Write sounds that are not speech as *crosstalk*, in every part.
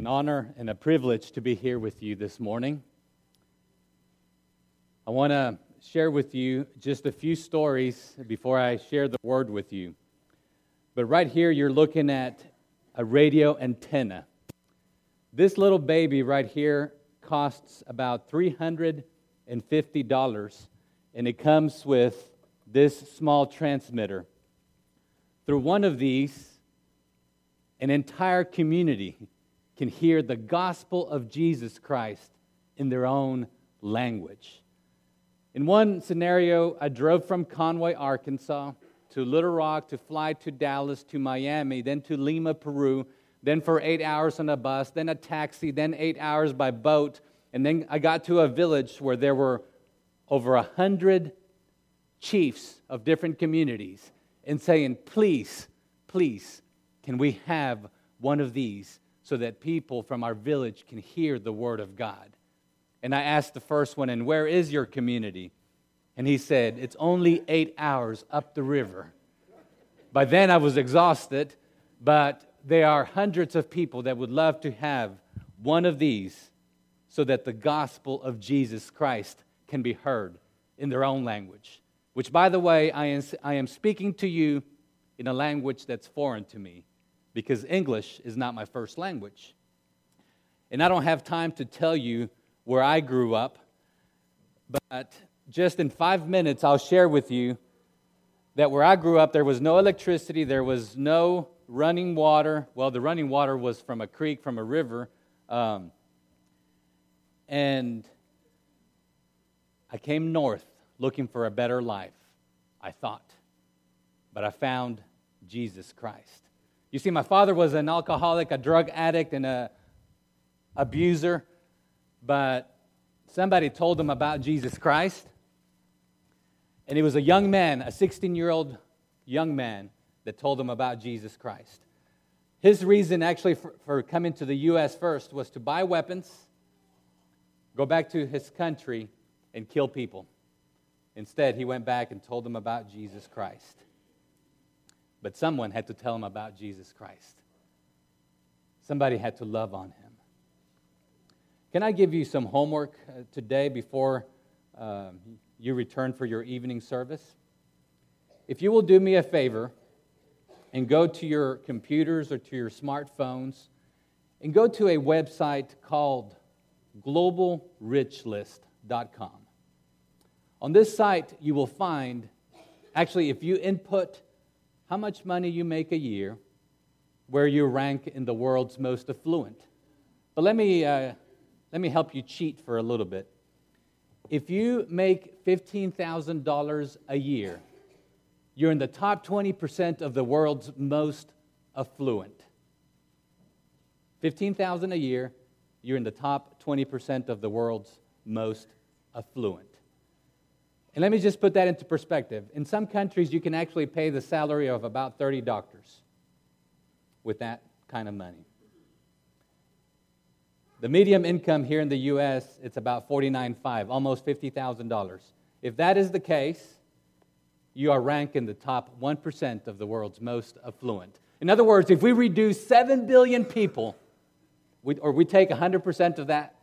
an honor and a privilege to be here with you this morning. I want to share with you just a few stories before I share the word with you. But right here, you're looking at a radio antenna. This little baby right here costs about $350, and it comes with this small transmitter. Through one of these, an entire community can hear the gospel of Jesus Christ in their own language. In one scenario, I drove from Conway, Arkansas to Little Rock to fly to Dallas to Miami, then to Lima, Peru, then for eight hours on a bus, then a taxi, then eight hours by boat. And then I got to a village where there were over a hundred chiefs of different communities and saying, Please, please, can we have one of these so that people from our village can hear the word of God? And I asked the first one, And where is your community? And he said, It's only eight hours up the river. By then I was exhausted, but there are hundreds of people that would love to have one of these so that the gospel of Jesus Christ can be heard in their own language. Which, by the way, I am, I am speaking to you in a language that's foreign to me because English is not my first language. And I don't have time to tell you where I grew up, but just in five minutes, I'll share with you that where I grew up, there was no electricity, there was no running water. Well, the running water was from a creek, from a river. Um, and I came north looking for a better life, I thought. But I found Jesus Christ. You see, my father was an alcoholic, a drug addict, and a abuser, but somebody told him about Jesus Christ. And he was a young man, a 16 year old young man, that told him about Jesus Christ. His reason, actually, for, for coming to the U.S. first was to buy weapons, go back to his country, and kill people. Instead, he went back and told them about Jesus Christ. But someone had to tell him about Jesus Christ. Somebody had to love on him. Can I give you some homework uh, today before uh, you return for your evening service? If you will do me a favor and go to your computers or to your smartphones and go to a website called globalrichlist.com. On this site, you will find, actually, if you input how much money you make a year, where you rank in the world's most affluent. But let me, uh, let me help you cheat for a little bit. If you make $15,000 a year, you're in the top 20% of the world's most affluent. 15,000 a year, you're in the top 20% of the world's most affluent. And let me just put that into perspective. In some countries, you can actually pay the salary of about 30 doctors with that kind of money. The medium income here in the US, it's about 49.5, almost $50,000. If that is the case, you are ranked in the top 1% of the world's most affluent. In other words, if we reduce 7 billion people, or we take 100% of that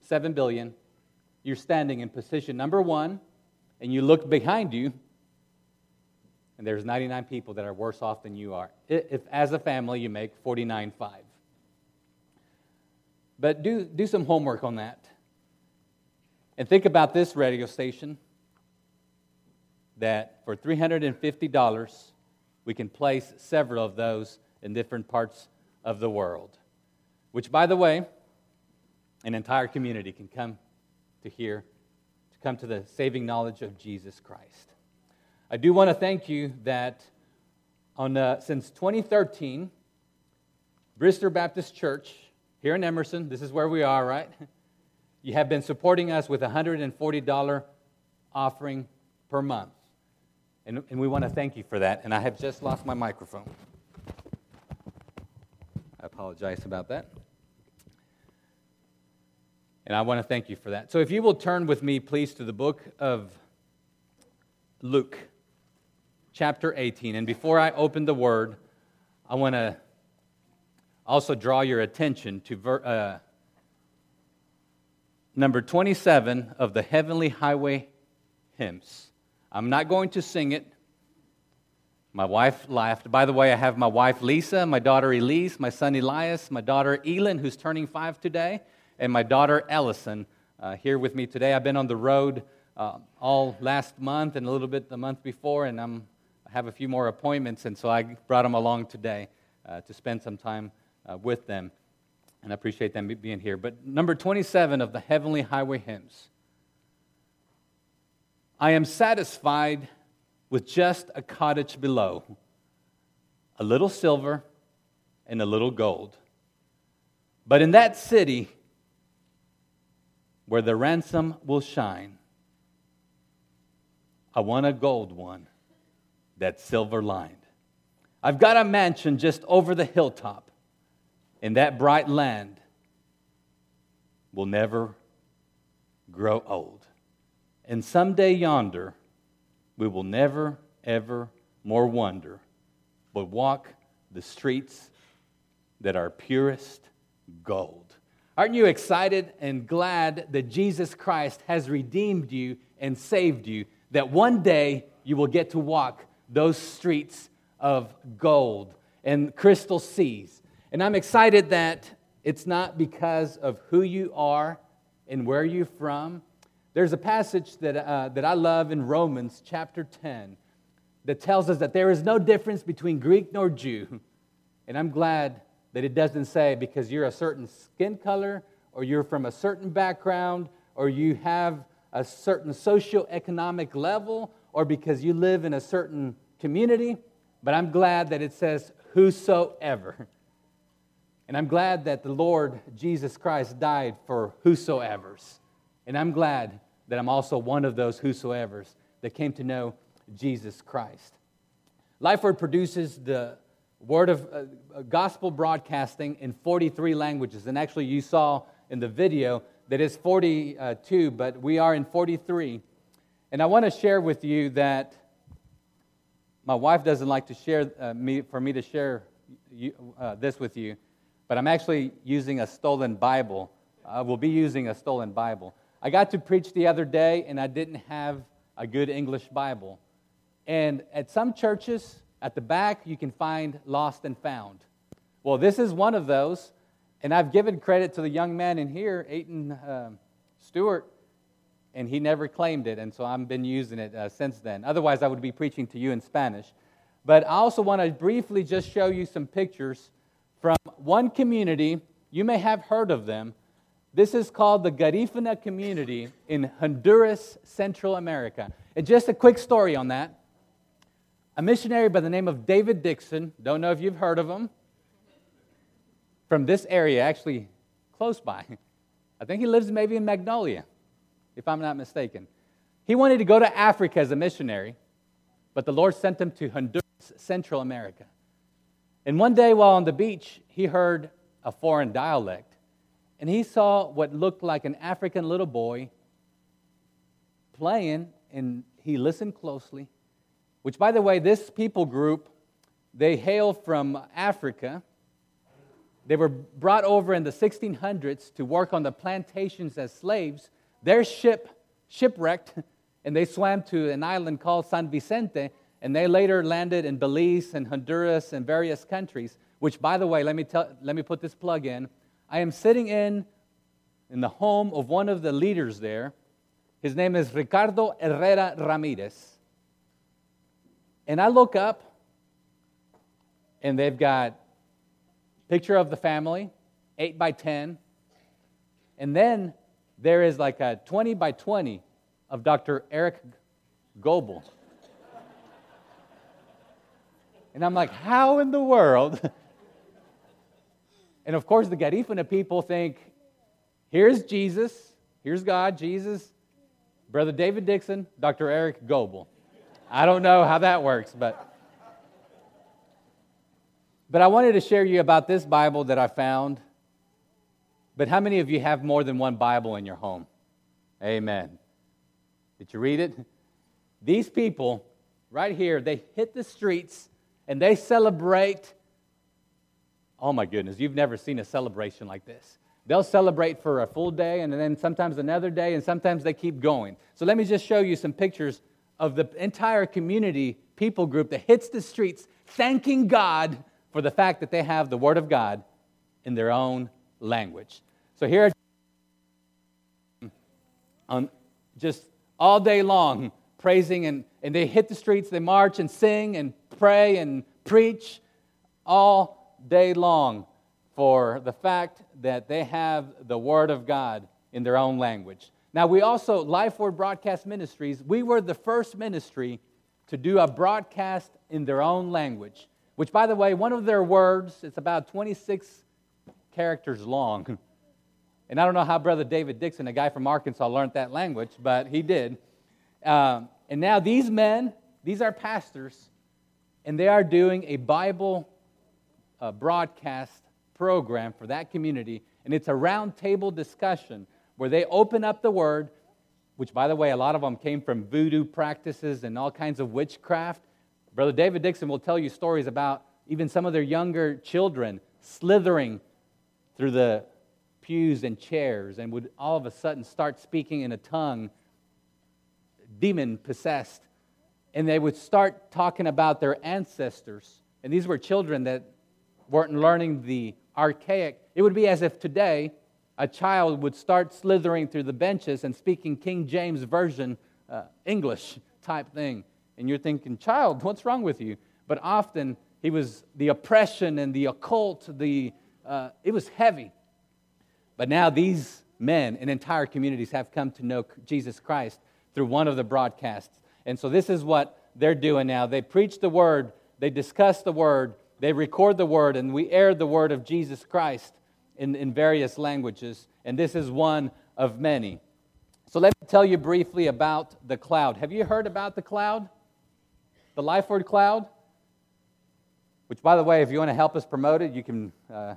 7 billion, you're standing in position number one, and you look behind you, and there's 99 people that are worse off than you are. If, as a family, you make 49.5. But do, do some homework on that. And think about this radio station that for $350, we can place several of those in different parts of the world. Which, by the way, an entire community can come to hear, to come to the saving knowledge of Jesus Christ. I do want to thank you that on, uh, since 2013, Brister Baptist Church here in Emerson, this is where we are, right? *laughs* You have been supporting us with a $140 offering per month. And, and we want to thank you for that. And I have just lost my microphone. I apologize about that. And I want to thank you for that. So if you will turn with me, please, to the book of Luke, chapter 18. And before I open the word, I want to also draw your attention to ver, uh, number 27 of the Heavenly Highway hymns. I'm not going to sing it. My wife laughed. By the way, I have my wife Lisa, my daughter Elise, my son Elias, my daughter Elin, who's turning five today, and my daughter Ellison uh, here with me today. I've been on the road uh, all last month and a little bit the month before, and I'm, I have a few more appointments, and so I brought them along today uh, to spend some time uh, with them. And I appreciate them being here. But number 27 of the Heavenly Highway Hymns I am satisfied with just a cottage below, a little silver and a little gold. But in that city where the ransom will shine, I want a gold one that's silver lined. I've got a mansion just over the hilltop in that bright land will never grow old. And someday yonder, we will never, ever more wonder, but walk the streets that are purest gold. Aren't you excited and glad that Jesus Christ has redeemed you and saved you, that one day you will get to walk those streets of gold and crystal seas? And I'm excited that it's not because of who you are and where you're from, there's a passage that, uh, that I love in Romans chapter 10 that tells us that there is no difference between Greek nor Jew. *laughs* And I'm glad that it doesn't say because you're a certain skin color or you're from a certain background or you have a certain socioeconomic level or because you live in a certain community. But I'm glad that it says whosoever. *laughs* And I'm glad that the Lord Jesus Christ died for whosoever's. And I'm glad that I'm also one of those whosoever's that came to know Jesus Christ. Lifeword produces the word of uh, uh gospel broadcasting in 43 languages. And actually, you saw in the video that it's 42, but we are in 43. And I want to share with you that my wife doesn't like to share uh, me, for me to share you, uh, this with you, but I'm actually using a stolen Bible. I will be using a stolen Bible. I got to preach the other day, and I didn't have a good English Bible. And at some churches, at the back, you can find lost and found. Well, this is one of those, and I've given credit to the young man in here, Aiton uh, Stewart, and he never claimed it, and so I've been using it uh, since then. Otherwise, I would be preaching to you in Spanish. But I also want to briefly just show you some pictures from one community. You may have heard of them, this is called the Garifuna community in Honduras, Central America. And just a quick story on that. A missionary by the name of David Dixon, don't know if you've heard of him, from this area, actually close by. I think he lives maybe in Magnolia, if I'm not mistaken. He wanted to go to Africa as a missionary, but the Lord sent him to Honduras, Central America. And one day while on the beach, he heard a foreign dialect and he saw what looked like an African little boy playing, and he listened closely. Which, by the way, this people group, they hail from Africa. They were brought over in the 1600s to work on the plantations as slaves. Their ship shipwrecked, and they swam to an island called San Vicente, and they later landed in Belize and Honduras and various countries. Which, by the way, let me, tell, let me put this plug in. I am sitting in, in the home of one of the leaders there. His name is Ricardo Herrera Ramirez. And I look up, and they've got picture of the family, 8 by 10. And then there is like a 20 by 20 of Dr. Eric Goebel. And I'm like, how in the world And of course, the Garifuna people think here's Jesus, here's God, Jesus, Brother David Dixon, Dr. Eric Goebel. I don't know how that works, but. But I wanted to share you about this Bible that I found. But how many of you have more than one Bible in your home? Amen. Did you read it? These people right here, they hit the streets and they celebrate oh my goodness, you've never seen a celebration like this. They'll celebrate for a full day and then sometimes another day, and sometimes they keep going. So let me just show you some pictures of the entire community people group that hits the streets thanking God for the fact that they have the Word of God in their own language. So here, on um, just all day long, praising, and, and they hit the streets, they march and sing and pray and preach all day long for the fact that they have the Word of God in their own language. Now, we also, Life Word Broadcast Ministries, we were the first ministry to do a broadcast in their own language, which, by the way, one of their words, it's about 26 characters long. And I don't know how Brother David Dixon, a guy from Arkansas, learned that language, but he did. Um, and now these men, these are pastors, and they are doing a Bible uh, broadcast program for that community. And it's a roundtable discussion where they open up the word, which, by the way, a lot of them came from voodoo practices and all kinds of witchcraft. Brother David Dixon will tell you stories about even some of their younger children slithering through the pews and chairs and would all of a sudden start speaking in a tongue, demon possessed. And they would start talking about their ancestors. And these were children that weren't learning the archaic. It would be as if today a child would start slithering through the benches and speaking King James Version uh, English type thing. And you're thinking, child, what's wrong with you? But often he was the oppression and the occult, the, uh, it was heavy. But now these men and entire communities have come to know Jesus Christ through one of the broadcasts. And so this is what they're doing now. They preach the word, they discuss the word, they record the word, and we air the word of Jesus Christ in, in various languages, and this is one of many. So let me tell you briefly about the cloud. Have you heard about the cloud? The Lifeword Cloud? Which, by the way, if you want to help us promote it, you can uh,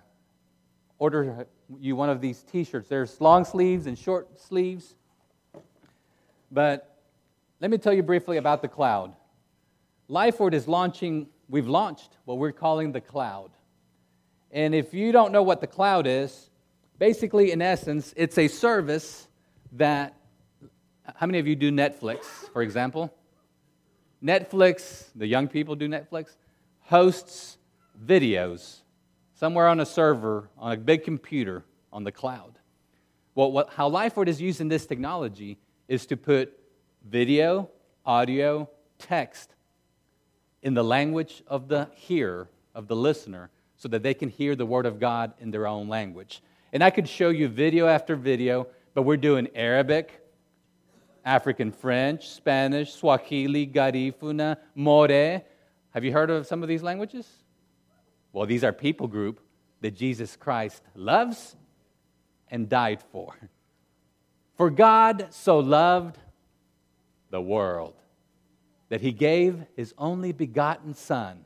order you one of these t shirts. There's long sleeves and short sleeves. But let me tell you briefly about the cloud. Lifeword is launching, we've launched what we're calling the cloud. And if you don't know what the cloud is, basically, in essence, it's a service that, how many of you do Netflix, for example? Netflix, the young people do Netflix, hosts videos somewhere on a server, on a big computer, on the cloud. Well, what, how LifeWord is using this technology is to put video, audio, text in the language of the hearer, of the listener, so that they can hear the Word of God in their own language. And I could show you video after video, but we're doing Arabic, African French, Spanish, Swahili, Garifuna, Mooré. Have you heard of some of these languages? Well, these are people group that Jesus Christ loves and died for. For God so loved the world that he gave his only begotten Son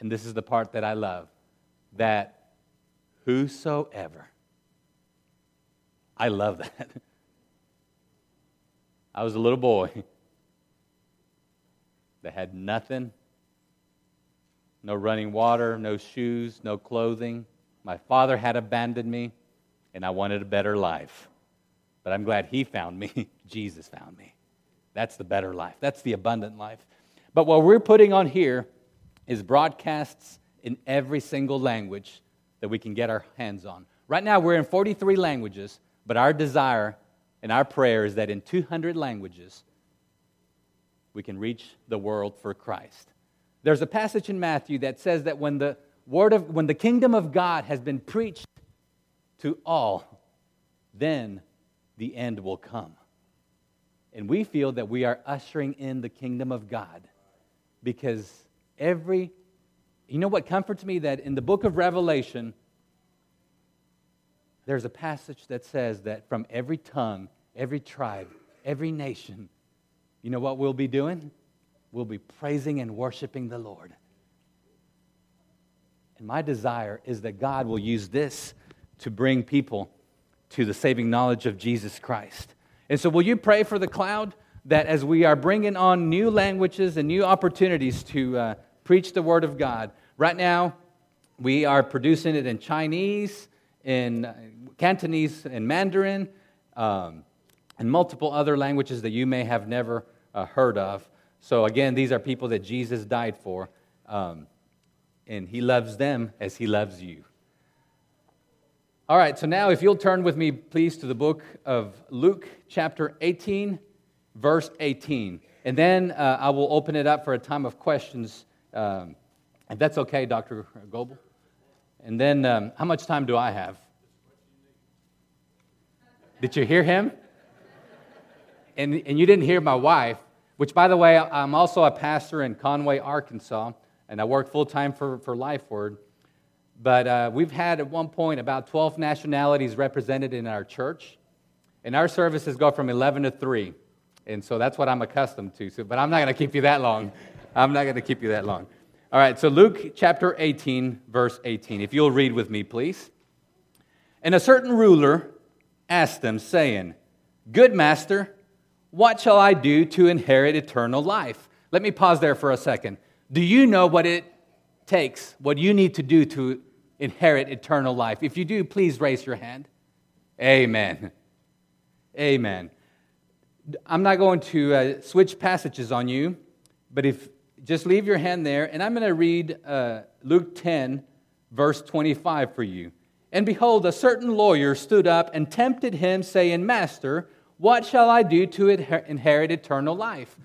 and this is the part that I love, that whosoever, I love that. *laughs* I was a little boy *laughs* that had nothing no running water, no shoes, no clothing. My father had abandoned me, and I wanted a better life. But I'm glad he found me. *laughs* Jesus found me. That's the better life. That's the abundant life. But what we're putting on here is broadcasts in every single language that we can get our hands on. Right now, we're in 43 languages, but our desire and our prayer is that in 200 languages, we can reach the world for Christ. There's a passage in Matthew that says that when the word of when the kingdom of God has been preached to all, then the end will come. And we feel that we are ushering in the kingdom of God because Every, you know what comforts me? That in the book of Revelation, there's a passage that says that from every tongue, every tribe, every nation, you know what we'll be doing? We'll be praising and worshiping the Lord. And my desire is that God will use this to bring people to the saving knowledge of Jesus Christ. And so, will you pray for the cloud that as we are bringing on new languages and new opportunities to, uh, preach the Word of God. Right now, We are producing it in Chinese, in Cantonese, in Mandarin, um, and multiple other languages that you may have never uh, heard of. So, again, these are people that Jesus died for, um, and he loves them as he loves you. All right, so now if you'll turn with me, please, to the book of Luke, chapter 18, verse 18. And then uh, I will open it up for a time of questions, um, if that's okay, Dr. Goebel. And then, um, how much time do I have? Did you hear him? And, and you didn't hear my wife, which, by the way, I'm also a pastor in Conway, Arkansas, and I work full time for, for LifeWord. But uh, we've had at one point about 12 nationalities represented in our church. And our services go from 11 to 3. And so that's what I'm accustomed to. So, but I'm not going to keep you that long. I'm not going to keep you that long. All right, so Luke chapter 18, verse 18. If you'll read with me, please. And a certain ruler asked them, saying, Good master, what shall I do to inherit eternal life? Let me pause there for a second. Do you know what it takes, what you need to do to inherit eternal life? If you do, please raise your hand. Amen. Amen. I'm not going to uh, switch passages on you, but if just leave your hand there, and I'm going to read uh, Luke 10, verse 25 for you. And behold, a certain lawyer stood up and tempted him, saying, Master, what shall I do to inherit eternal life?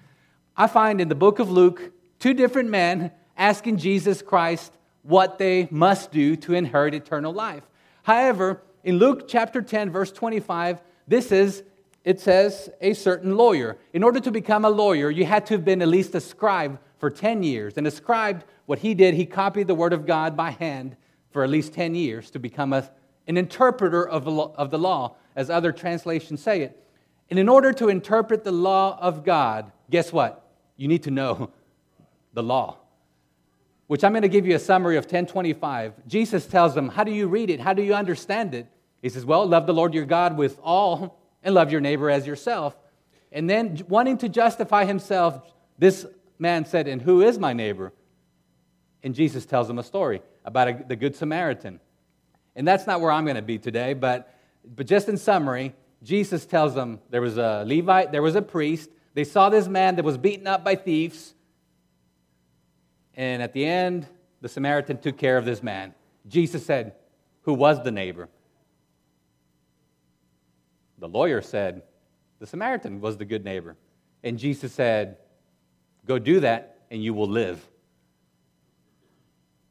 I find in the book of Luke two different men asking Jesus Christ what they must do to inherit eternal life. However, in Luke chapter 10, verse 25, this is, it says, a certain lawyer. In order to become a lawyer, you had to have been at least a scribe for 10 years. And a scribe, what he did, he copied the word of God by hand for at least 10 years to become a, an interpreter of the, law, of the law, as other translations say it. And in order to interpret the law of God, guess what? You need to know *laughs* the law which I'm going to give you a summary of 1025. Jesus tells them, How do you read it? How do you understand it? He says, Well, love the Lord your God with all and love your neighbor as yourself. And then, wanting to justify himself, this man said, And who is my neighbor? And Jesus tells him a story about a, the Good Samaritan. And that's not where I'm going to be today, but, but just in summary, Jesus tells them there was a Levite, there was a priest. They saw this man that was beaten up by thieves. And at the end, the Samaritan took care of this man. Jesus said, Who was the neighbor? The lawyer said, The Samaritan was the good neighbor. And Jesus said, Go do that, and you will live.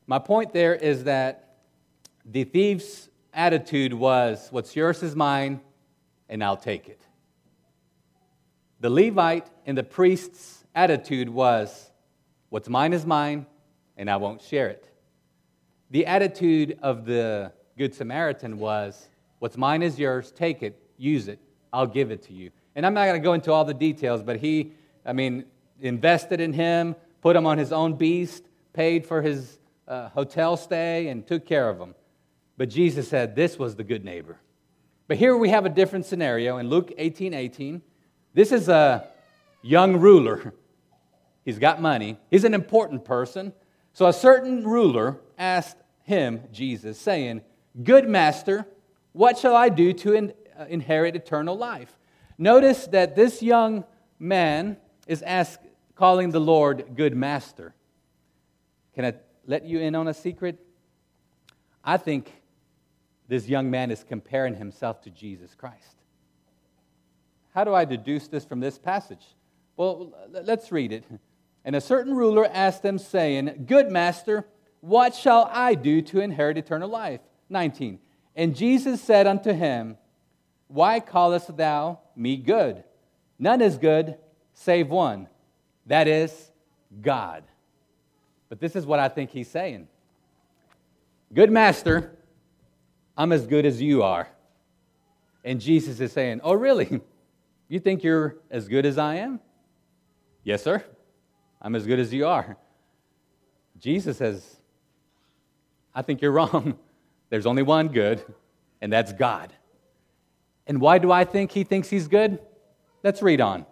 My point there is that the thief's attitude was, What's yours is mine, and I'll take it. The Levite and the priest's attitude was, What's mine is mine, and I won't share it. The attitude of the Good Samaritan was, What's mine is yours, take it, use it, I'll give it to you. And I'm not going to go into all the details, but he, I mean, invested in him, put him on his own beast, paid for his uh, hotel stay, and took care of him. But Jesus said this was the good neighbor. But here we have a different scenario in Luke 18 18. This is a young ruler He's got money. He's an important person. So a certain ruler asked him, Jesus, saying, Good master, what shall I do to in, uh, inherit eternal life? Notice that this young man is asked, calling the Lord good master. Can I let you in on a secret? I think this young man is comparing himself to Jesus Christ. How do I deduce this from this passage? Well, let's read it. And a certain ruler asked them, saying, Good master, what shall I do to inherit eternal life? 19. And Jesus said unto him, Why callest thou me good? None is good save one, that is God. But this is what I think he's saying Good master, I'm as good as you are. And Jesus is saying, Oh, really? You think you're as good as I am? Yes, sir. I'm as good as you are. Jesus says, I think you're wrong. *laughs* There's only one good, and that's God. And why do I think he thinks he's good? Let's read on.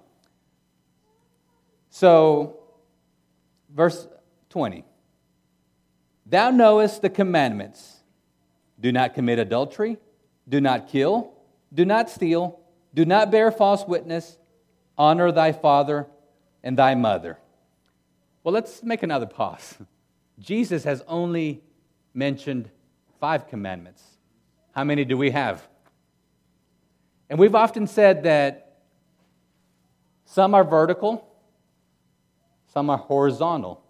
So, verse 20. Thou knowest the commandments do not commit adultery, do not kill, do not steal, do not bear false witness, honor thy father and thy mother. Well, let's make another pause. *laughs* Jesus has only mentioned five commandments. How many do we have? And we've often said that some are vertical, some are horizontal.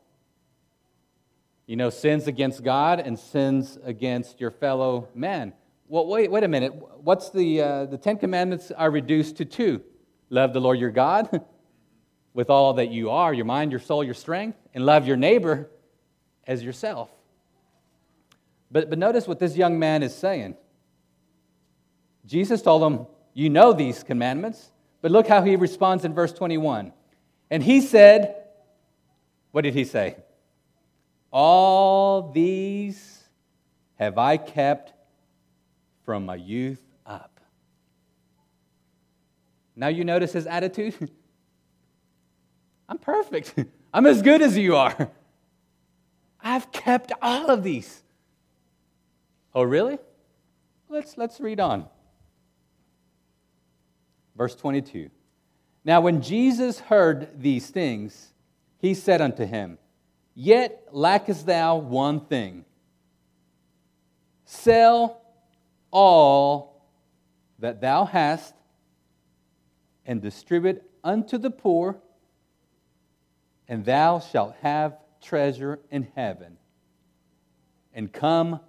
You know, sins against God and sins against your fellow man. Well, wait, wait a minute. What's the, uh, the Ten Commandments are reduced to two love the Lord your God *laughs* with all that you are, your mind, your soul, your strength, and love your neighbor as yourself. But, but notice what this young man is saying. Jesus told him, You know these commandments. But look how he responds in verse 21. And he said, What did he say? All these have I kept from my youth up. Now you notice his attitude? *laughs* I'm perfect. *laughs* I'm as good as you are. I've kept all of these. Oh, really? Let's, let's read on. Verse 22. Now, when Jesus heard these things, he said unto him, Yet lackest thou one thing. Sell all that thou hast and distribute unto the poor, and thou shalt have treasure in heaven. And come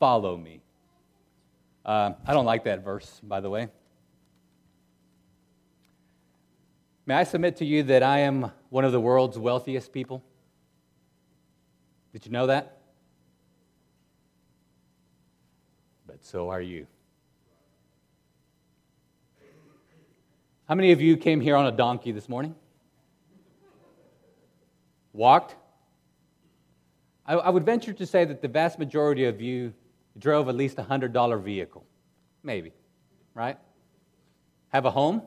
follow me. Uh, I don't like that verse, by the way. May I submit to you that I am one of the world's wealthiest people? Did you know that? But so are you. How many of you came here on a donkey this morning? Walked? I, I would venture to say that the vast majority of you drove at least a $100 vehicle. Maybe, right? Have a home?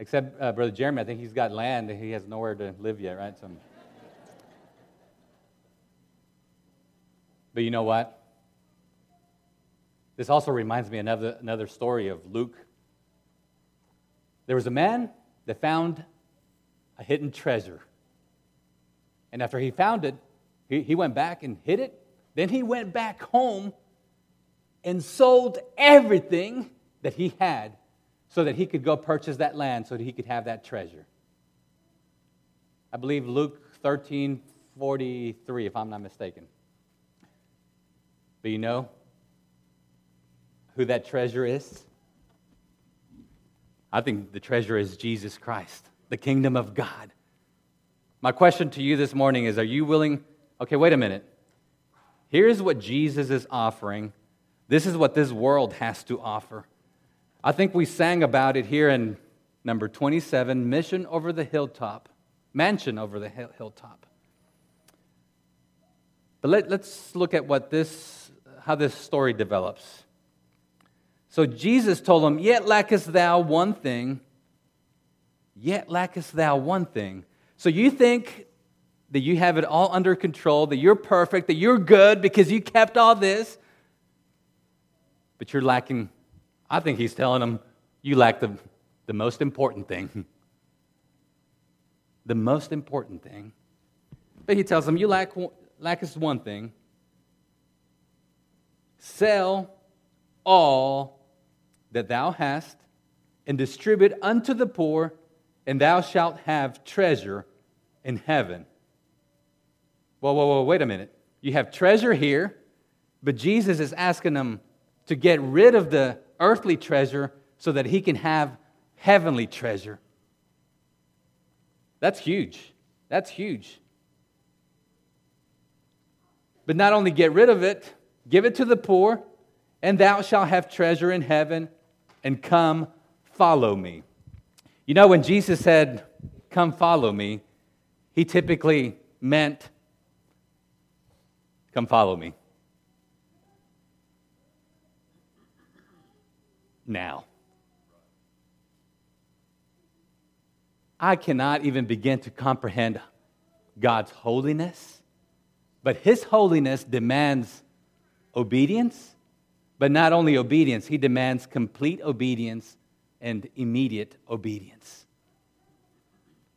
Except uh, Brother Jeremy, I think he's got land. He has nowhere to live yet, right? So, but you know what? This also reminds me another another story of Luke. There was a man that found a hidden treasure. And after he found it, he, he went back and hid it. Then he went back home and sold everything that he had so that he could go purchase that land so that he could have that treasure. I believe Luke 13 43, if I'm not mistaken. But you know who that treasure is? I think the treasure is Jesus Christ, the kingdom of God. My question to you this morning is Are you willing? Okay, wait a minute. Here's what Jesus is offering. This is what this world has to offer. I think we sang about it here in number 27 Mission over the Hilltop, Mansion over the Hilltop. But let, us look at what this, how this story develops. So Jesus told him, Yet lackest thou one thing. Yet lackest thou one thing. So you think that you have it all under control, that you're perfect, that you're good because you kept all this, but you're lacking I think he's telling them, you lack the, the most important thing. the most important thing. But he tells them, you lack, lack is one thing. Sell all that thou hast and distribute unto the poor, and thou shalt have treasure in heaven. Whoa, whoa, whoa, wait a minute. You have treasure here, but Jesus is asking them to get rid of the earthly treasure so that he can have heavenly treasure. That's huge. That's huge. But not only get rid of it, give it to the poor, and thou shalt have treasure in heaven, and come follow me. You know, when Jesus said, Come follow me, he typically meant, Come follow me. Now. I cannot even begin to comprehend God's holiness, But His holiness demands obedience, but not only obedience, He demands complete obedience and immediate obedience.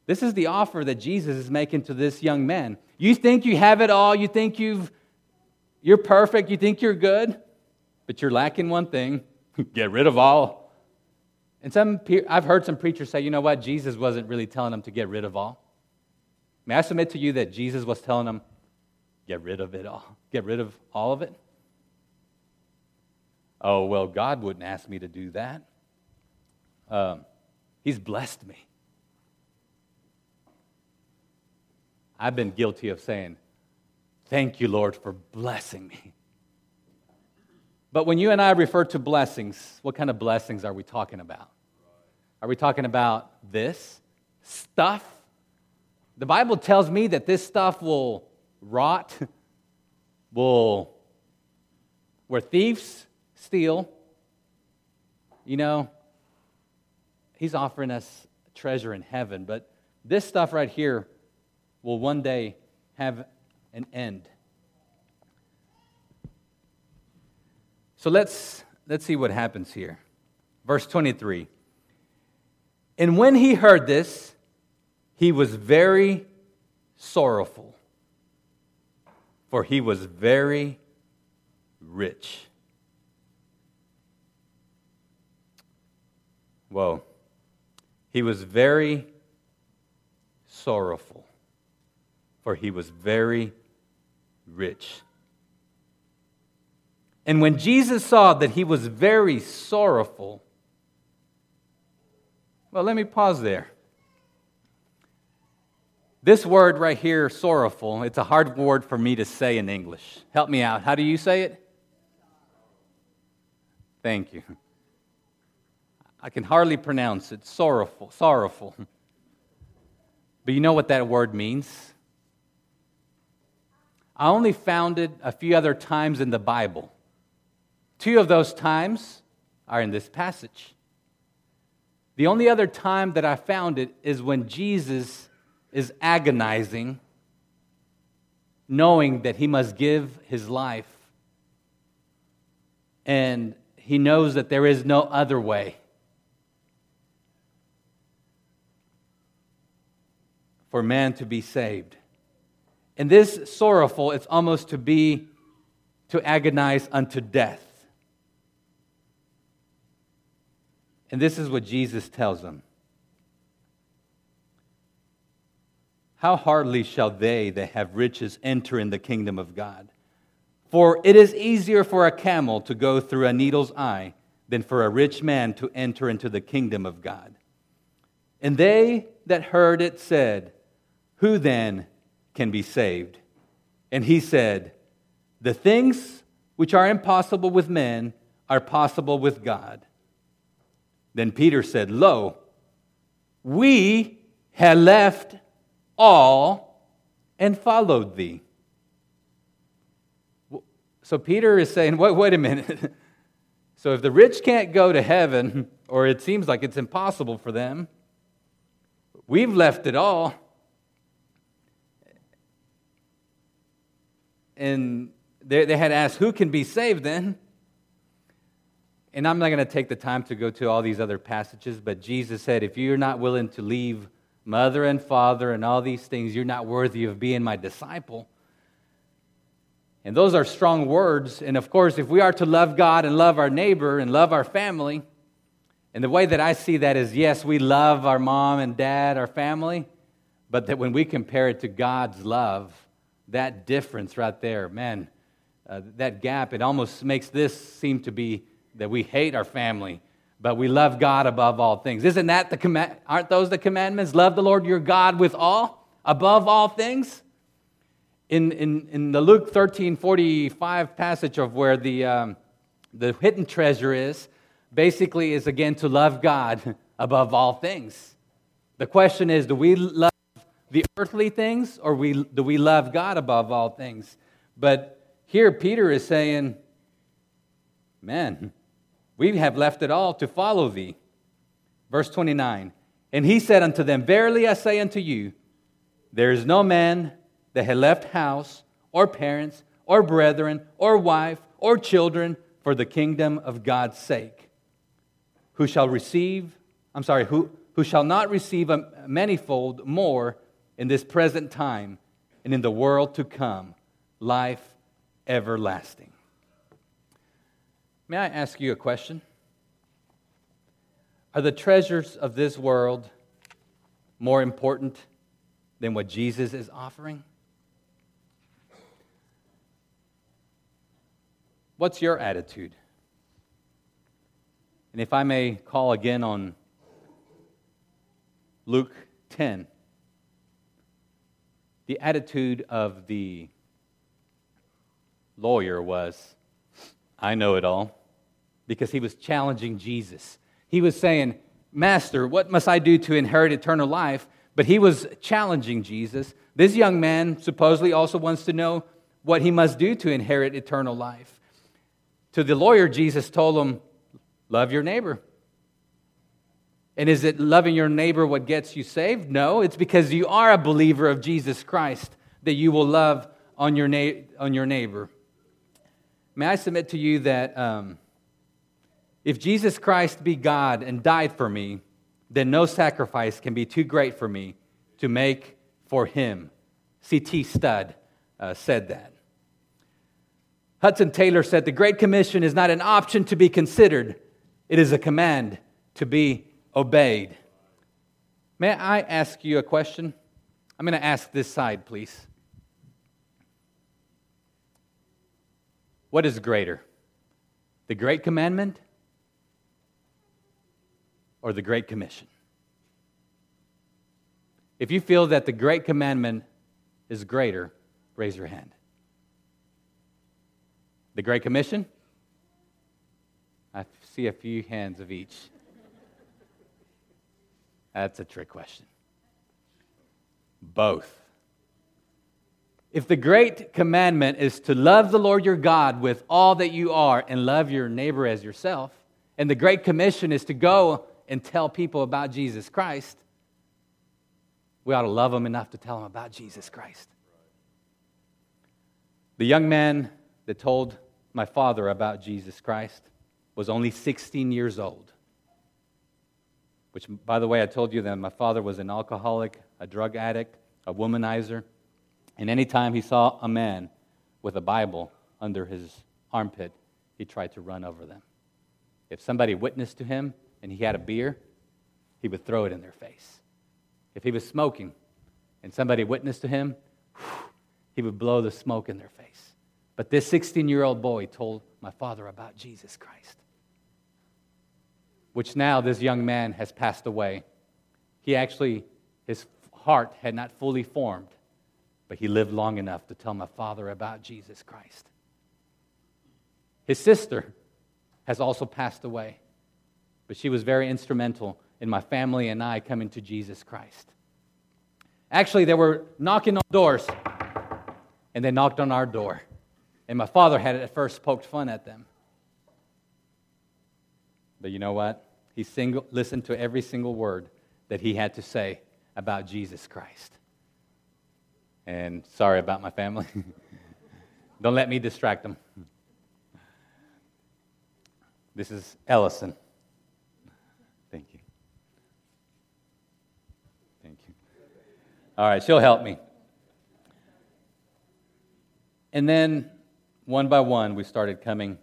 This is the offer that Jesus is making to this young man. You think you have it all, you think you've, you're perfect, you think you're good, but you're lacking one thing *laughs* get rid of all. And some, I've heard some preachers say, you know what, Jesus wasn't really telling them to get rid of all. May I submit to you that Jesus was telling them, get rid of it all, get rid of all of it? Oh, well, God wouldn't ask me to do that. Um, he's blessed me. I've been guilty of saying, Thank you, Lord, for blessing me. But when you and I refer to blessings, what kind of blessings are we talking about? Are we talking about this stuff? The Bible tells me that this stuff will rot, *laughs* will, where thieves steal. You know, He's offering us treasure in heaven, but this stuff right here will one day have an end. So let's, let's see what happens here. Verse 23. And when he heard this, he was very sorrowful, for he was very rich. Whoa. He was very sorrowful for he was very rich. And when Jesus saw that he was very sorrowful, well, let me pause there. This word right here, sorrowful, it's a hard word for me to say in English. Help me out. How do you say it? Thank you. I can hardly pronounce it. Sorrowful, sorrowful. But you know what that word means? I only found it a few other times in the Bible. Two of those times are in this passage. The only other time that I found it is when Jesus is agonizing, knowing that he must give his life, and he knows that there is no other way. For man to be saved. And this sorrowful, it's almost to be to agonize unto death. And this is what Jesus tells them. How hardly shall they that have riches enter in the kingdom of God? For it is easier for a camel to go through a needle's eye than for a rich man to enter into the kingdom of God. And they that heard it said, Who then can be saved. And he said, The things which are impossible with men are possible with God. Then Peter said, Lo, we have left all and followed thee. So Peter is saying, wait, wait a minute. *laughs* so if the rich can't go to heaven, *laughs* or it seems like it's impossible for them, we've left it all. and they, they had asked, Who can be saved then? And I'm not going to take the time to go to all these other passages, but Jesus said, If you're not willing to leave mother and father and all these things, you're not worthy of being my disciple. And those are strong words. And of course, if we are to love God and love our neighbor and love our family, and the way that I see that is yes, we love our mom and dad, our family, but that when we compare it to God's love, that difference right there, man, uh, that gap, it almost makes this seem to be that we hate our family, but we love God above all things. Isn't that the command? Aren't those the commandments? Love the Lord your God with all, above all things. In, in, in the Luke 13 45 passage of where the, um, the hidden treasure is, basically is again to love God *laughs* above all things. The question is do we love the earthly things or we, do we love God above all things? But here Peter is saying, Man, we have left it all to follow thee. Verse 29 And he said unto them, Verily I say unto you, there is no man that had left house or parents, or brethren, or wife, or children for the kingdom of God's sake, who shall receive, I'm sorry, who, who shall not receive a manifold more in this present time and in the world to come, life everlasting. May I ask you a question? Are the treasures of this world more important than what Jesus is offering? What's your attitude? And if I may call again on Luke 10, the attitude of the lawyer was, I know it all, because he was challenging Jesus. He was saying, Master, what must I do to inherit eternal life? But he was challenging Jesus. This young man supposedly also wants to know what he must do to inherit eternal life. To the lawyer, Jesus told him, Love your neighbor. And is it loving your neighbor what gets you saved? No, it's because you are a believer of Jesus Christ that you will love on your, na- on your neighbor. May I submit to you that um, if Jesus Christ be God and died for me, then no sacrifice can be too great for me to make for him. C.T. Studd uh, said that. Hudson Taylor said, The Great Commission is not an option to be considered, it is a command to be obeyed. May I ask you a question? I'm going to ask this side, please. What is greater, the Great Commandment or the Great Commission? If you feel that the Great Commandment is greater, raise your hand. The Great Commission? I see a few hands of each. That's a trick question. Both. If the great commandment is to love the Lord your God with all that you are and love your neighbor as yourself, and the great commission is to go and tell people about Jesus Christ, we ought to love them enough to tell them about Jesus Christ. The young man that told my father about Jesus Christ was only 16 years old. Which, by the way, I told you that my father was an alcoholic, a drug addict, a womanizer. And anytime he saw a man with a Bible under his armpit, he tried to run over them. If somebody witnessed to him and he had a beer, he would throw it in their face. If he was smoking and somebody witnessed to him, he would blow the smoke in their face. But this 16 year old boy told my father about Jesus Christ which now this young man has passed away. He actually, his heart had not fully formed, but he lived long enough to tell my father about Jesus Christ. His sister has also passed away, but she was very instrumental in my family and I coming to Jesus Christ. Actually, they were knocking on doors, and they knocked on our door. And my father had at first poked fun at them. But you know what? He single, listened to every single word that he had to say about Jesus Christ. And sorry about my family. *laughs* Don't let me distract them. This is Ellison. Thank you. Thank you. All right, she'll help me. And then, one by one, we started coming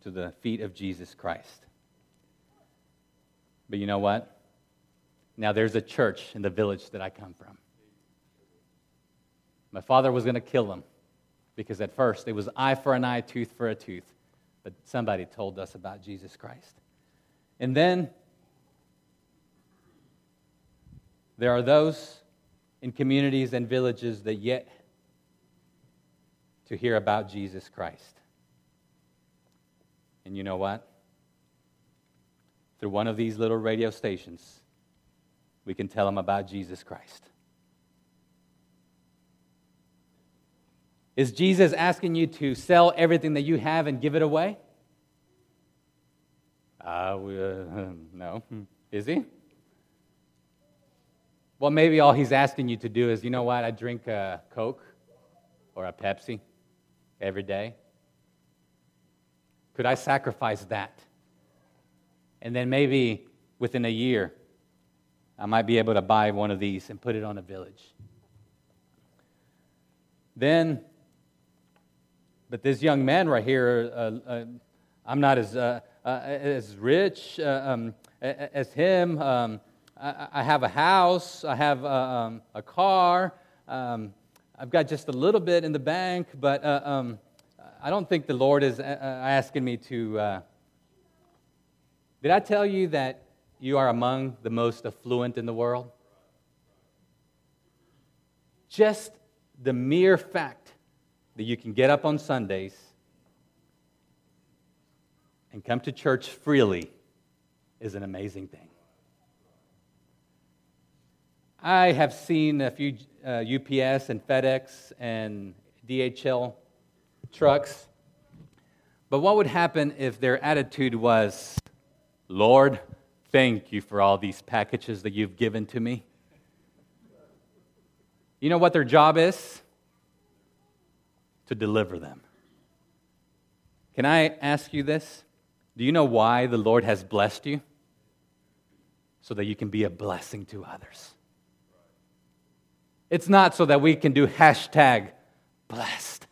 to the feet of Jesus Christ. But you know what? Now there's a church in the village that I come from. My father was going to kill him because at first it was eye for an eye, tooth for a tooth. But somebody told us about Jesus Christ. And then there are those in communities and villages that yet to hear about Jesus Christ. And you know what? through one of these little radio stations, we can tell them about Jesus Christ. Is Jesus asking you to sell everything that you have and give it away? Uh, we, uh, *laughs* no. Is he? Well, maybe all he's asking you to do is, you know what, I drink a Coke or a Pepsi every day? Could I sacrifice that? And then maybe within a year, I might be able to buy one of these and put it on a village. Then, but this young man right here, uh, uh, I'm not as, uh, uh as rich uh, um, as him. Um, I, have a house, I have a, uh, um, a car, um, I've got just a little bit in the bank, but um, I don't think the Lord is asking me to. did I tell you that you are among the most affluent in the world? Just the mere fact that you can get up on Sundays and come to church freely is an amazing thing. I have seen a few uh, UPS and FedEx and DHL trucks, but what would happen if their attitude was, Lord, thank you for all these packages that you've given to me? You know what their job is? To deliver them. Can I ask you this? Do you know why the Lord has blessed you? So that you can be a blessing to others. It's not so that we can do hashtag blessed.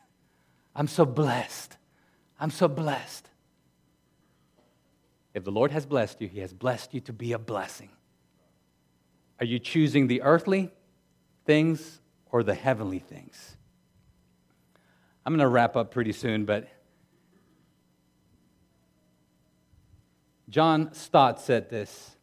I'm so blessed. I'm so blessed. If the Lord has blessed you, He has blessed you to be a blessing. Are you choosing the earthly things or the heavenly things? I'm going to wrap up pretty soon, but John Stott said this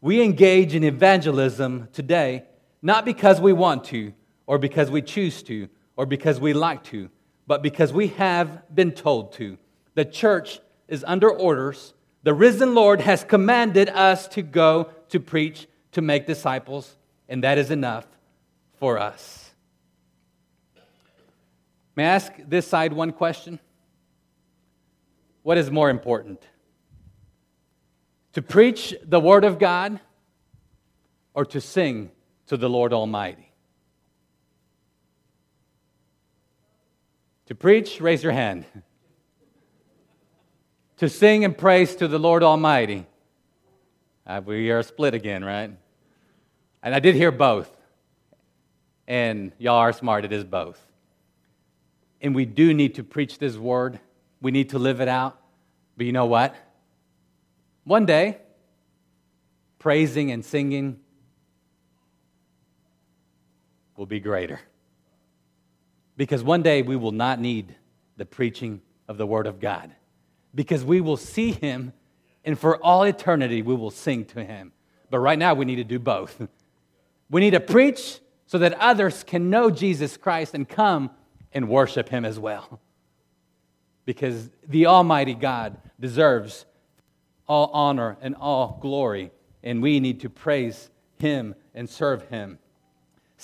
We engage in evangelism today not because we want to, or because we choose to, or because we like to, but because we have been told to. The church is under orders. The risen Lord has commanded us to go to preach, to make disciples, and that is enough for us. May I ask this side one question? What is more important? To preach the Word of God or to sing to the Lord Almighty? To preach, raise your hand. *laughs* to sing and praise to the Lord Almighty. Uh, we are split again, right? And I did hear both. And y'all are smart, it is both. And we do need to preach this word, we need to live it out. But you know what? One day, praising and singing will be greater. Because one day we will not need the preaching of the Word of God. Because we will see Him, and for all eternity we will sing to Him. But right now we need to do both. We need to preach so that others can know Jesus Christ and come and worship Him as well. Because the Almighty God deserves all honor and all glory, and we need to praise Him and serve Him.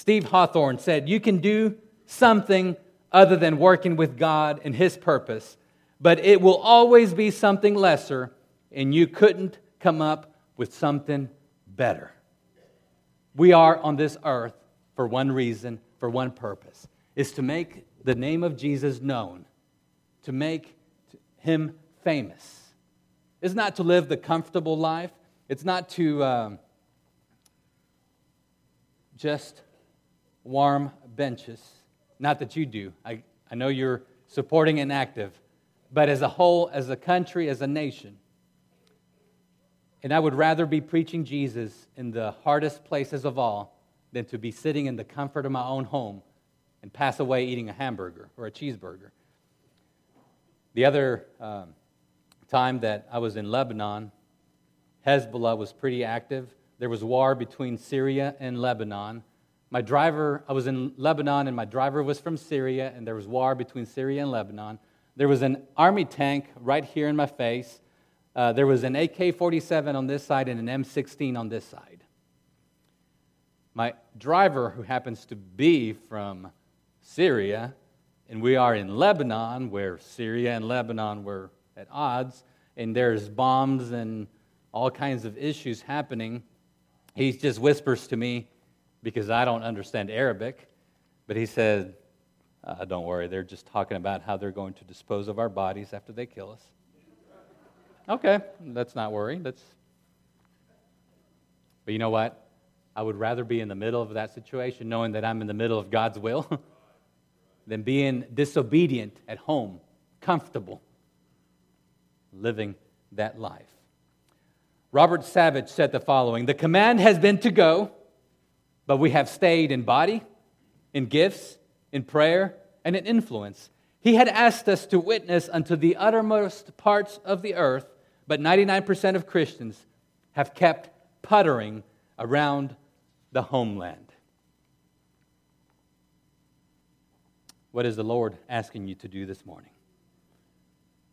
Steve Hawthorne said, You can do something other than working with God and His purpose, but it will always be something lesser, and you couldn't come up with something better. We are on this earth for one reason, for one purpose, is to make the name of Jesus known, to make him famous. It's not to live the comfortable life, it's not to um, just warm benches. Not that you do, I, I know you're supporting and active, but as a whole, as a country, as a nation. And I would rather be preaching Jesus in the hardest places of all than to be sitting in the comfort of my own home and pass away eating a hamburger or a cheeseburger. The other um, time that I was in Lebanon, Hezbollah was pretty active. There was war between Syria and Lebanon. My driver, I was in Lebanon, and my driver was from Syria, and there was war between Syria and Lebanon. There was an army tank right here in my face. Uh, there was an AK 47 on this side and an M16 on this side. My driver, who happens to be from Syria, and we are in Lebanon, where Syria and Lebanon were at odds, and there's bombs and all kinds of issues happening. He just whispers to me, because I don't understand Arabic. But he said, Uh, don't worry, they're just talking about how they're going to dispose of our bodies after they kill us. Okay, let's not worry. Let's. But you know what? I would rather be in the middle of that situation, knowing that I'm in the middle of God's will, *laughs* than being disobedient at home, comfortable, living that life. Robert Savage said the following The command has been to go, but we have stayed in body, in gifts, in prayer, and in influence. He had asked us to witness unto the uttermost parts of the earth, but 99% of Christians have kept puttering around the homeland. What is the Lord asking you to do this morning?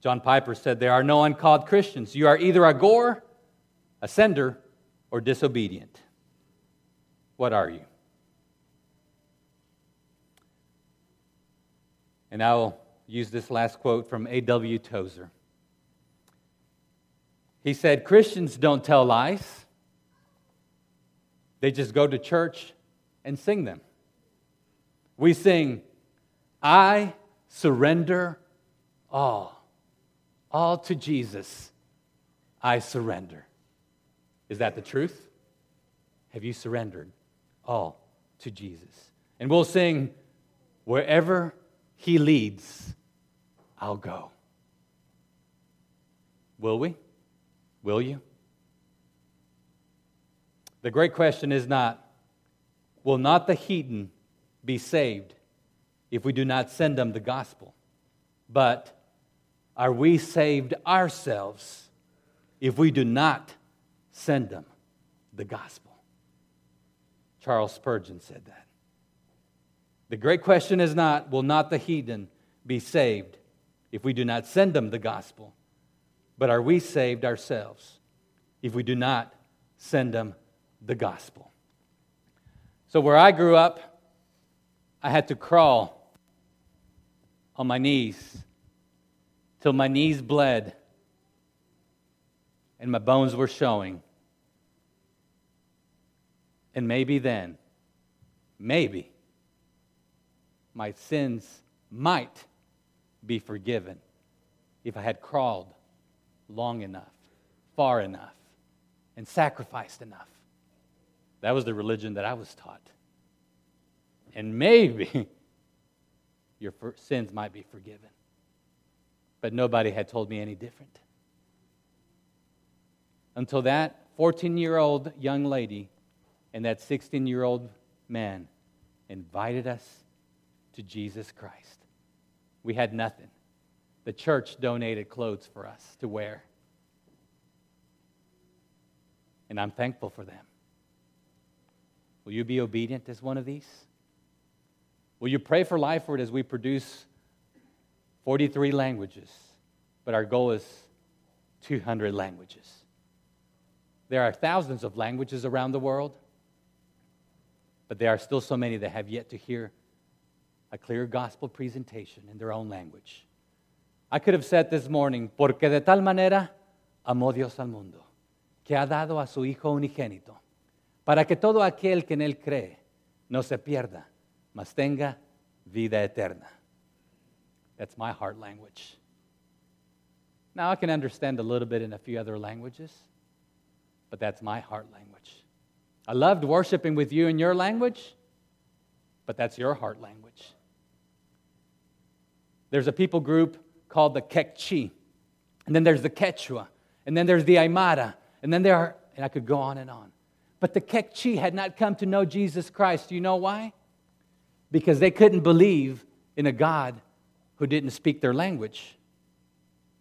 John Piper said, There are no uncalled Christians. You are either a goer, a sender, or disobedient. What are you? And I will use this last quote from A.W. Tozer. He said, Christians don't tell lies, they just go to church and sing them. We sing, I surrender all. All to Jesus, I surrender. Is that the truth? Have you surrendered all to Jesus? And we'll sing, Wherever He leads, I'll go. Will we? Will you? The great question is not, will not the heathen be saved if we do not send them the gospel? But are we saved ourselves if we do not send them the gospel? Charles Spurgeon said that. The great question is not, will not the heathen be saved if we do not send them the gospel? But are we saved ourselves if we do not send them the gospel? So, where I grew up, I had to crawl on my knees till my knees bled and my bones were showing. And maybe then, maybe, my sins might be forgiven if I had crawled long enough, far enough, and sacrificed enough. That was the religion that I was taught. And maybe *laughs* your sins might be forgiven. But nobody had told me any different. Until that 14 year old young lady and that 16 year old man invited us to Jesus Christ. We had nothing. The church donated clothes for us to wear. And I'm thankful for them. Will you be obedient as one of these? Will you pray for Lifeword as we produce 43 languages, but our goal is 200 languages? There are thousands of languages around the world, but there are still so many that have yet to hear a clear gospel presentation in their own language. I could have said this morning, porque de tal manera amó Dios al mundo, que ha dado a su Hijo unigénito, para que todo aquel que en Él cree no se pierda, mas tenga vida eterna. That's my heart language. Now, I can understand a little bit in a few other languages, but that's my heart language. I loved worshiping with you in your language, but that's your heart language. There's a people group called the Kekchi, and then there's the Quechua, and then there's the Aymara, and then there are, and I could go on and on. But the Kekchi had not come to know Jesus Christ. Do you know why? Because they couldn't believe in a God who didn't speak their language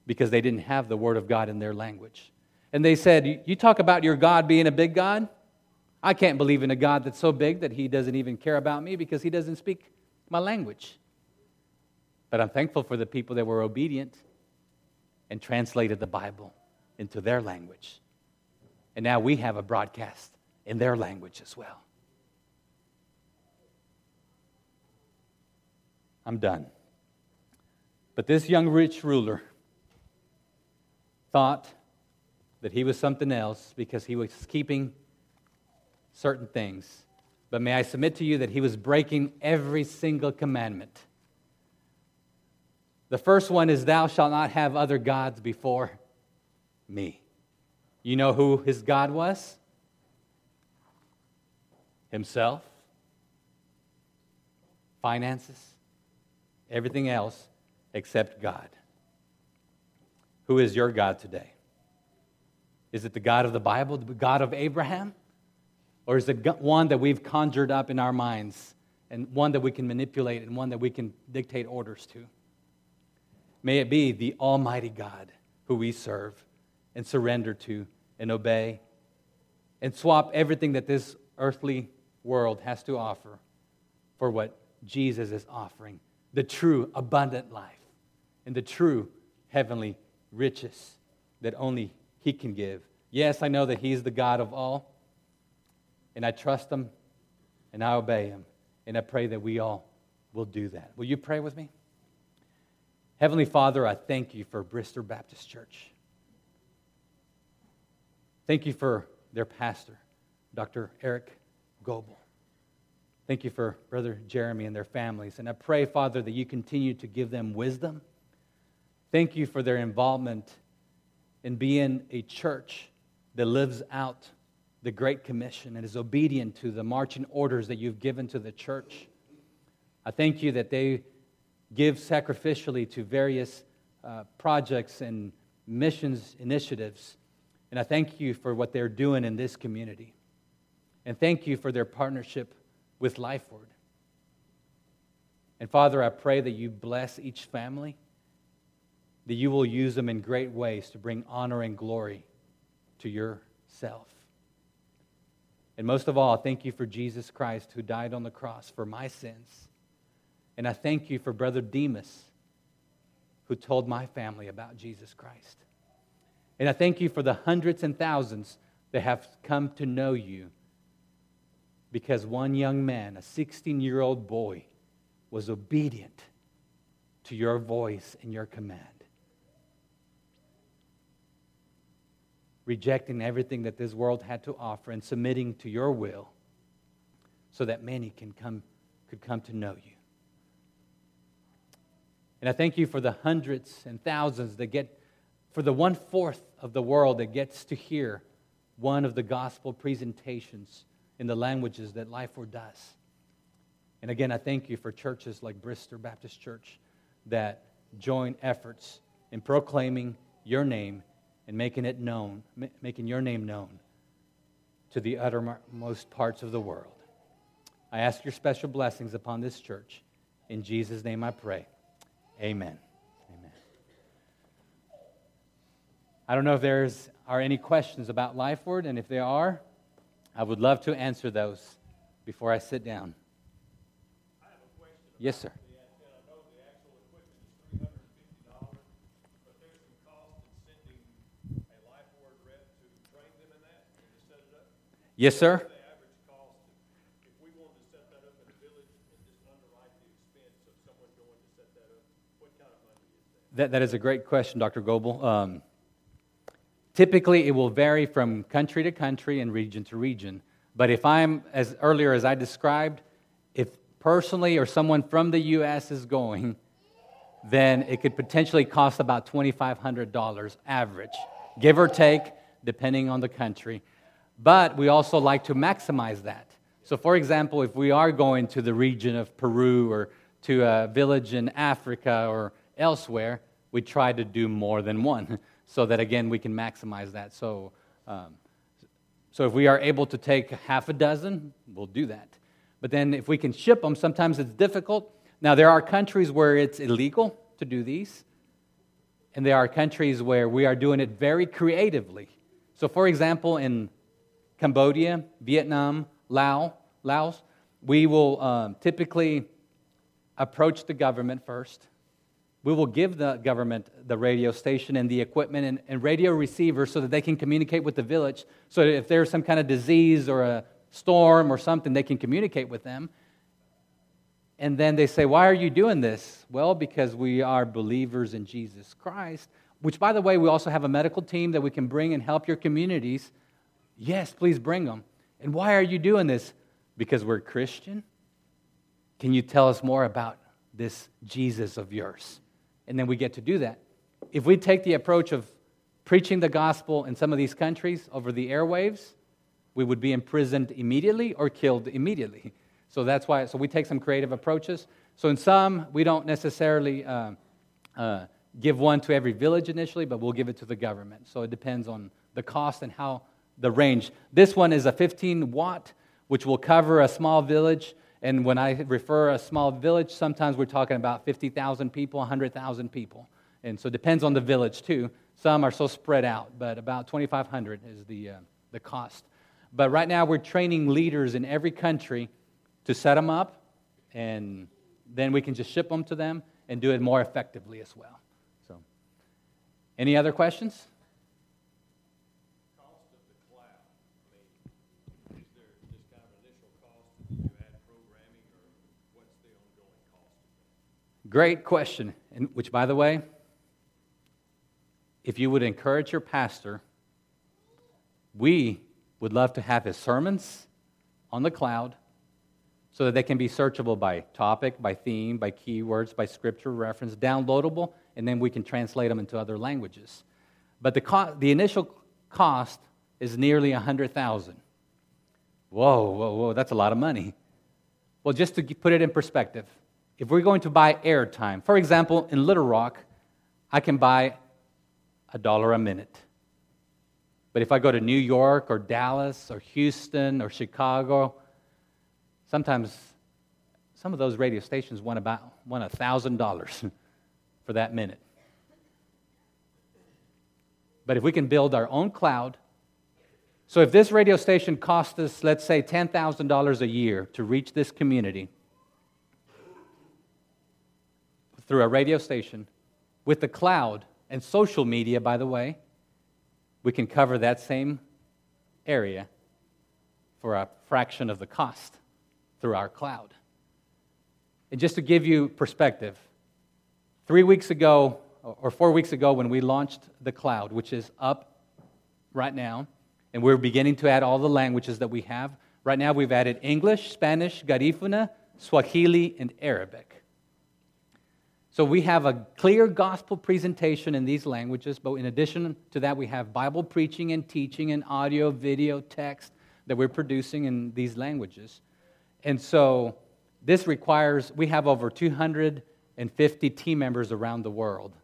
because they didn't have the Word of God in their language. And they said, You talk about your God being a big God? I can't believe in a God that's so big that he doesn't even care about me because he doesn't speak my language. But I'm thankful for the people that were obedient and translated the Bible into their language. And now we have a broadcast in their language as well. I'm done. But this young rich ruler thought that he was something else because he was keeping certain things. But may I submit to you that he was breaking every single commandment The first one is, Thou shalt not have other gods before me. You know who his God was? Himself, finances, everything else except God. Who is your God today? Is it the God of the Bible, the God of Abraham? Or is it one that we've conjured up in our minds and one that we can manipulate and one that we can dictate orders to? May it be the Almighty God who we serve and surrender to and obey and swap everything that this earthly world has to offer for what Jesus is offering the true abundant life and the true heavenly riches that only He can give. Yes, I know that He's the God of all, and I trust Him and I obey Him, and I pray that we all will do that. Will you pray with me? Heavenly Father, I thank you for Bristol Baptist Church. Thank you for their pastor, Dr. Eric Goebel. Thank you for Brother Jeremy and their families. And I pray, Father, that you continue to give them wisdom. Thank you for their involvement in being a church that lives out the Great Commission and is obedient to the marching orders that you've given to the church. I thank you that they give sacrificially to various uh, projects and missions initiatives. And I thank you for what they're doing in this community. And thank you for their partnership with Lifeword. And Father, I pray that you bless each family, that you will use them in great ways to bring honor and glory to yourself. And most of all, I thank you for Jesus Christ who died on the cross for my sins. And I thank you for Brother Demas who told my family about Jesus Christ. And I thank you for the hundreds and thousands that have come to know you because one young man, a 16 year old boy, was obedient to your voice and your command. Rejecting everything that this world had to offer and submitting to your will so that many can come, could come to know you. And I thank you for the hundreds and thousands that get, for the one fourth of the world that gets to hear one of the gospel presentations in the languages that Lifeword does. And again, I thank you for churches like Bristol Baptist Church that join efforts in proclaiming your name and making it known, making your name known to the uttermost parts of the world. I ask your special blessings upon this church. In Jesus' name I pray. Amen. Amen. I don't know if there's are any questions about Lifeword, and if there are, I would love to answer those before I sit down. Yes, sir. Yes, sir. That, that is a great question, Dr. Goebel. Um, Typically, it will vary from country to country and region to region. But if I'm, as earlier as I described, if personally or someone from the U.S. is going, then it could potentially cost about $2,500 average, give or take, depending on the country. But we also like to maximize that. So, for example, if we are going to the region of Peru or to a village in Africa or elsewhere, we try to do more than one. *laughs* so that again we can maximize that. So, um, so if we are able to take half a dozen, we'll do that. But then if we can ship them, sometimes it's difficult. Now there are countries where it's illegal to do these, and there are countries where we are doing it very creatively. So, for example, in Cambodia, Vietnam, Laos, Laos, we will um, typically approach the government first we will give the government the radio station and the equipment and, and radio receivers so that they can communicate with the village. So if there's some kind of disease or a storm or something, they can communicate with them. And then they say, Why are you doing this? Well, because we are believers in Jesus Christ, which, by the way, we also have a medical team that we can bring and help your communities. Yes, please bring them. And why are you doing this? Because we're Christian? Can you tell us more about this Jesus of yours? and then we get to do that. If we take the approach of preaching the gospel in some of these countries over the airwaves, we would be imprisoned immediately or killed immediately. So that's why, so we take some creative approaches. So in some, we don't necessarily uh, uh, give one to every village initially, but we'll give it to the government. So it depends on the cost and how the range. This one is a 15 watt, which will cover a small village. And when I refer a small village, sometimes we're talking about 50,000 people, 100,000 people. And so it depends on the village too. Some are so spread out, but about 2,500 is the, uh, the cost. But right now we're training leaders in every country to set them up, and then we can just ship them to them and do it more effectively as well. So, any other questions? Great question. And which, by the way, if you would encourage your pastor, we would love to have his sermons on the cloud so that they can be searchable by topic, by theme, by keywords, by scripture reference, downloadable, and then we can translate them into other languages. But the, co- the initial cost is nearly 100000 Whoa, whoa, whoa, that's a lot of money. Well, just to put it in perspective, if we're going to buy airtime, for example, in Little Rock, I can buy a dollar a minute. But if I go to New York or Dallas or Houston or Chicago, sometimes some of those radio stations want about want a thousand dollars *laughs* for that minute. But if we can build our own cloud, so if this radio station cost us, let's say, $10,000 a year to reach this community, through a radio station with the cloud and social media, by the way, we can cover that same area for a fraction of the cost through our cloud. And just to give you perspective, three weeks ago, or four weeks ago, when we launched the cloud, which is up right now, and we're beginning to add all the languages that we have. Right now, we've added English, Spanish, Garifuna, Swahili, and Arabic. So we have a clear gospel presentation in these languages, but in addition to that, we have Bible preaching and teaching and audio, video, text that we're producing in these languages. And so this requires, we have over 250 team members around the world,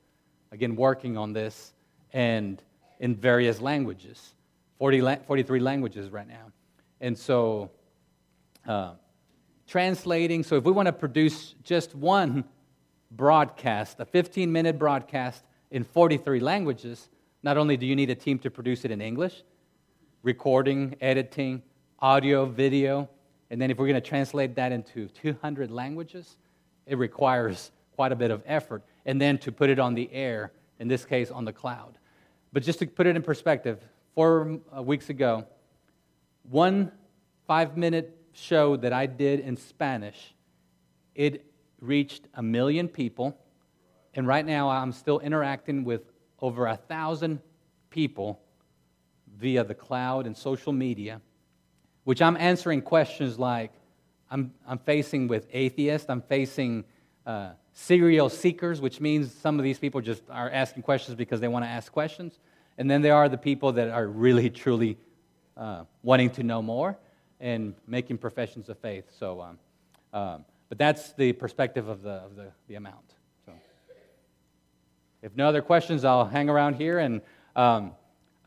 again, working on this and in various languages, 40, 43 languages right now. And so, uh, translating, so if we want to produce just one broadcast, a 15 minute broadcast in 43 languages, not only do you need a team to produce it in English, recording, editing, audio, video, and then if we're going to translate that into 200 languages, it requires quite a bit of effort. And then to put it on the air, in this case on the cloud. But just to put it in perspective, four uh, weeks ago, one five minute show that I did in Spanish, it reached a million people. And right now, I'm still interacting with over a thousand people via the cloud and social media, which I'm answering questions like I'm, I'm facing with atheists, I'm facing uh, serial seekers, which means some of these people just are asking questions because they want to ask questions. And then there are the people that are really, truly uh, wanting to know more and making professions of faith. So, um, um, but that's the perspective of the, of the, the amount. So, if no other questions, I'll hang around here. And um,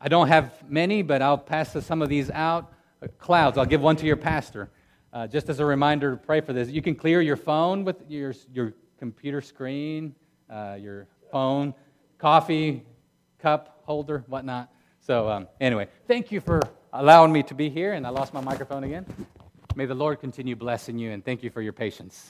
I don't have many, but I'll pass some of these out. Uh, clouds, I'll give one to your pastor. Uh, just as a reminder to pray for this. You can clear your phone with your, your computer screen, uh, your phone, coffee cup holder, whatnot. So, um, anyway, thank you for allowing me to be here, and I lost my microphone again. May the Lord continue blessing you, and thank you for your patience.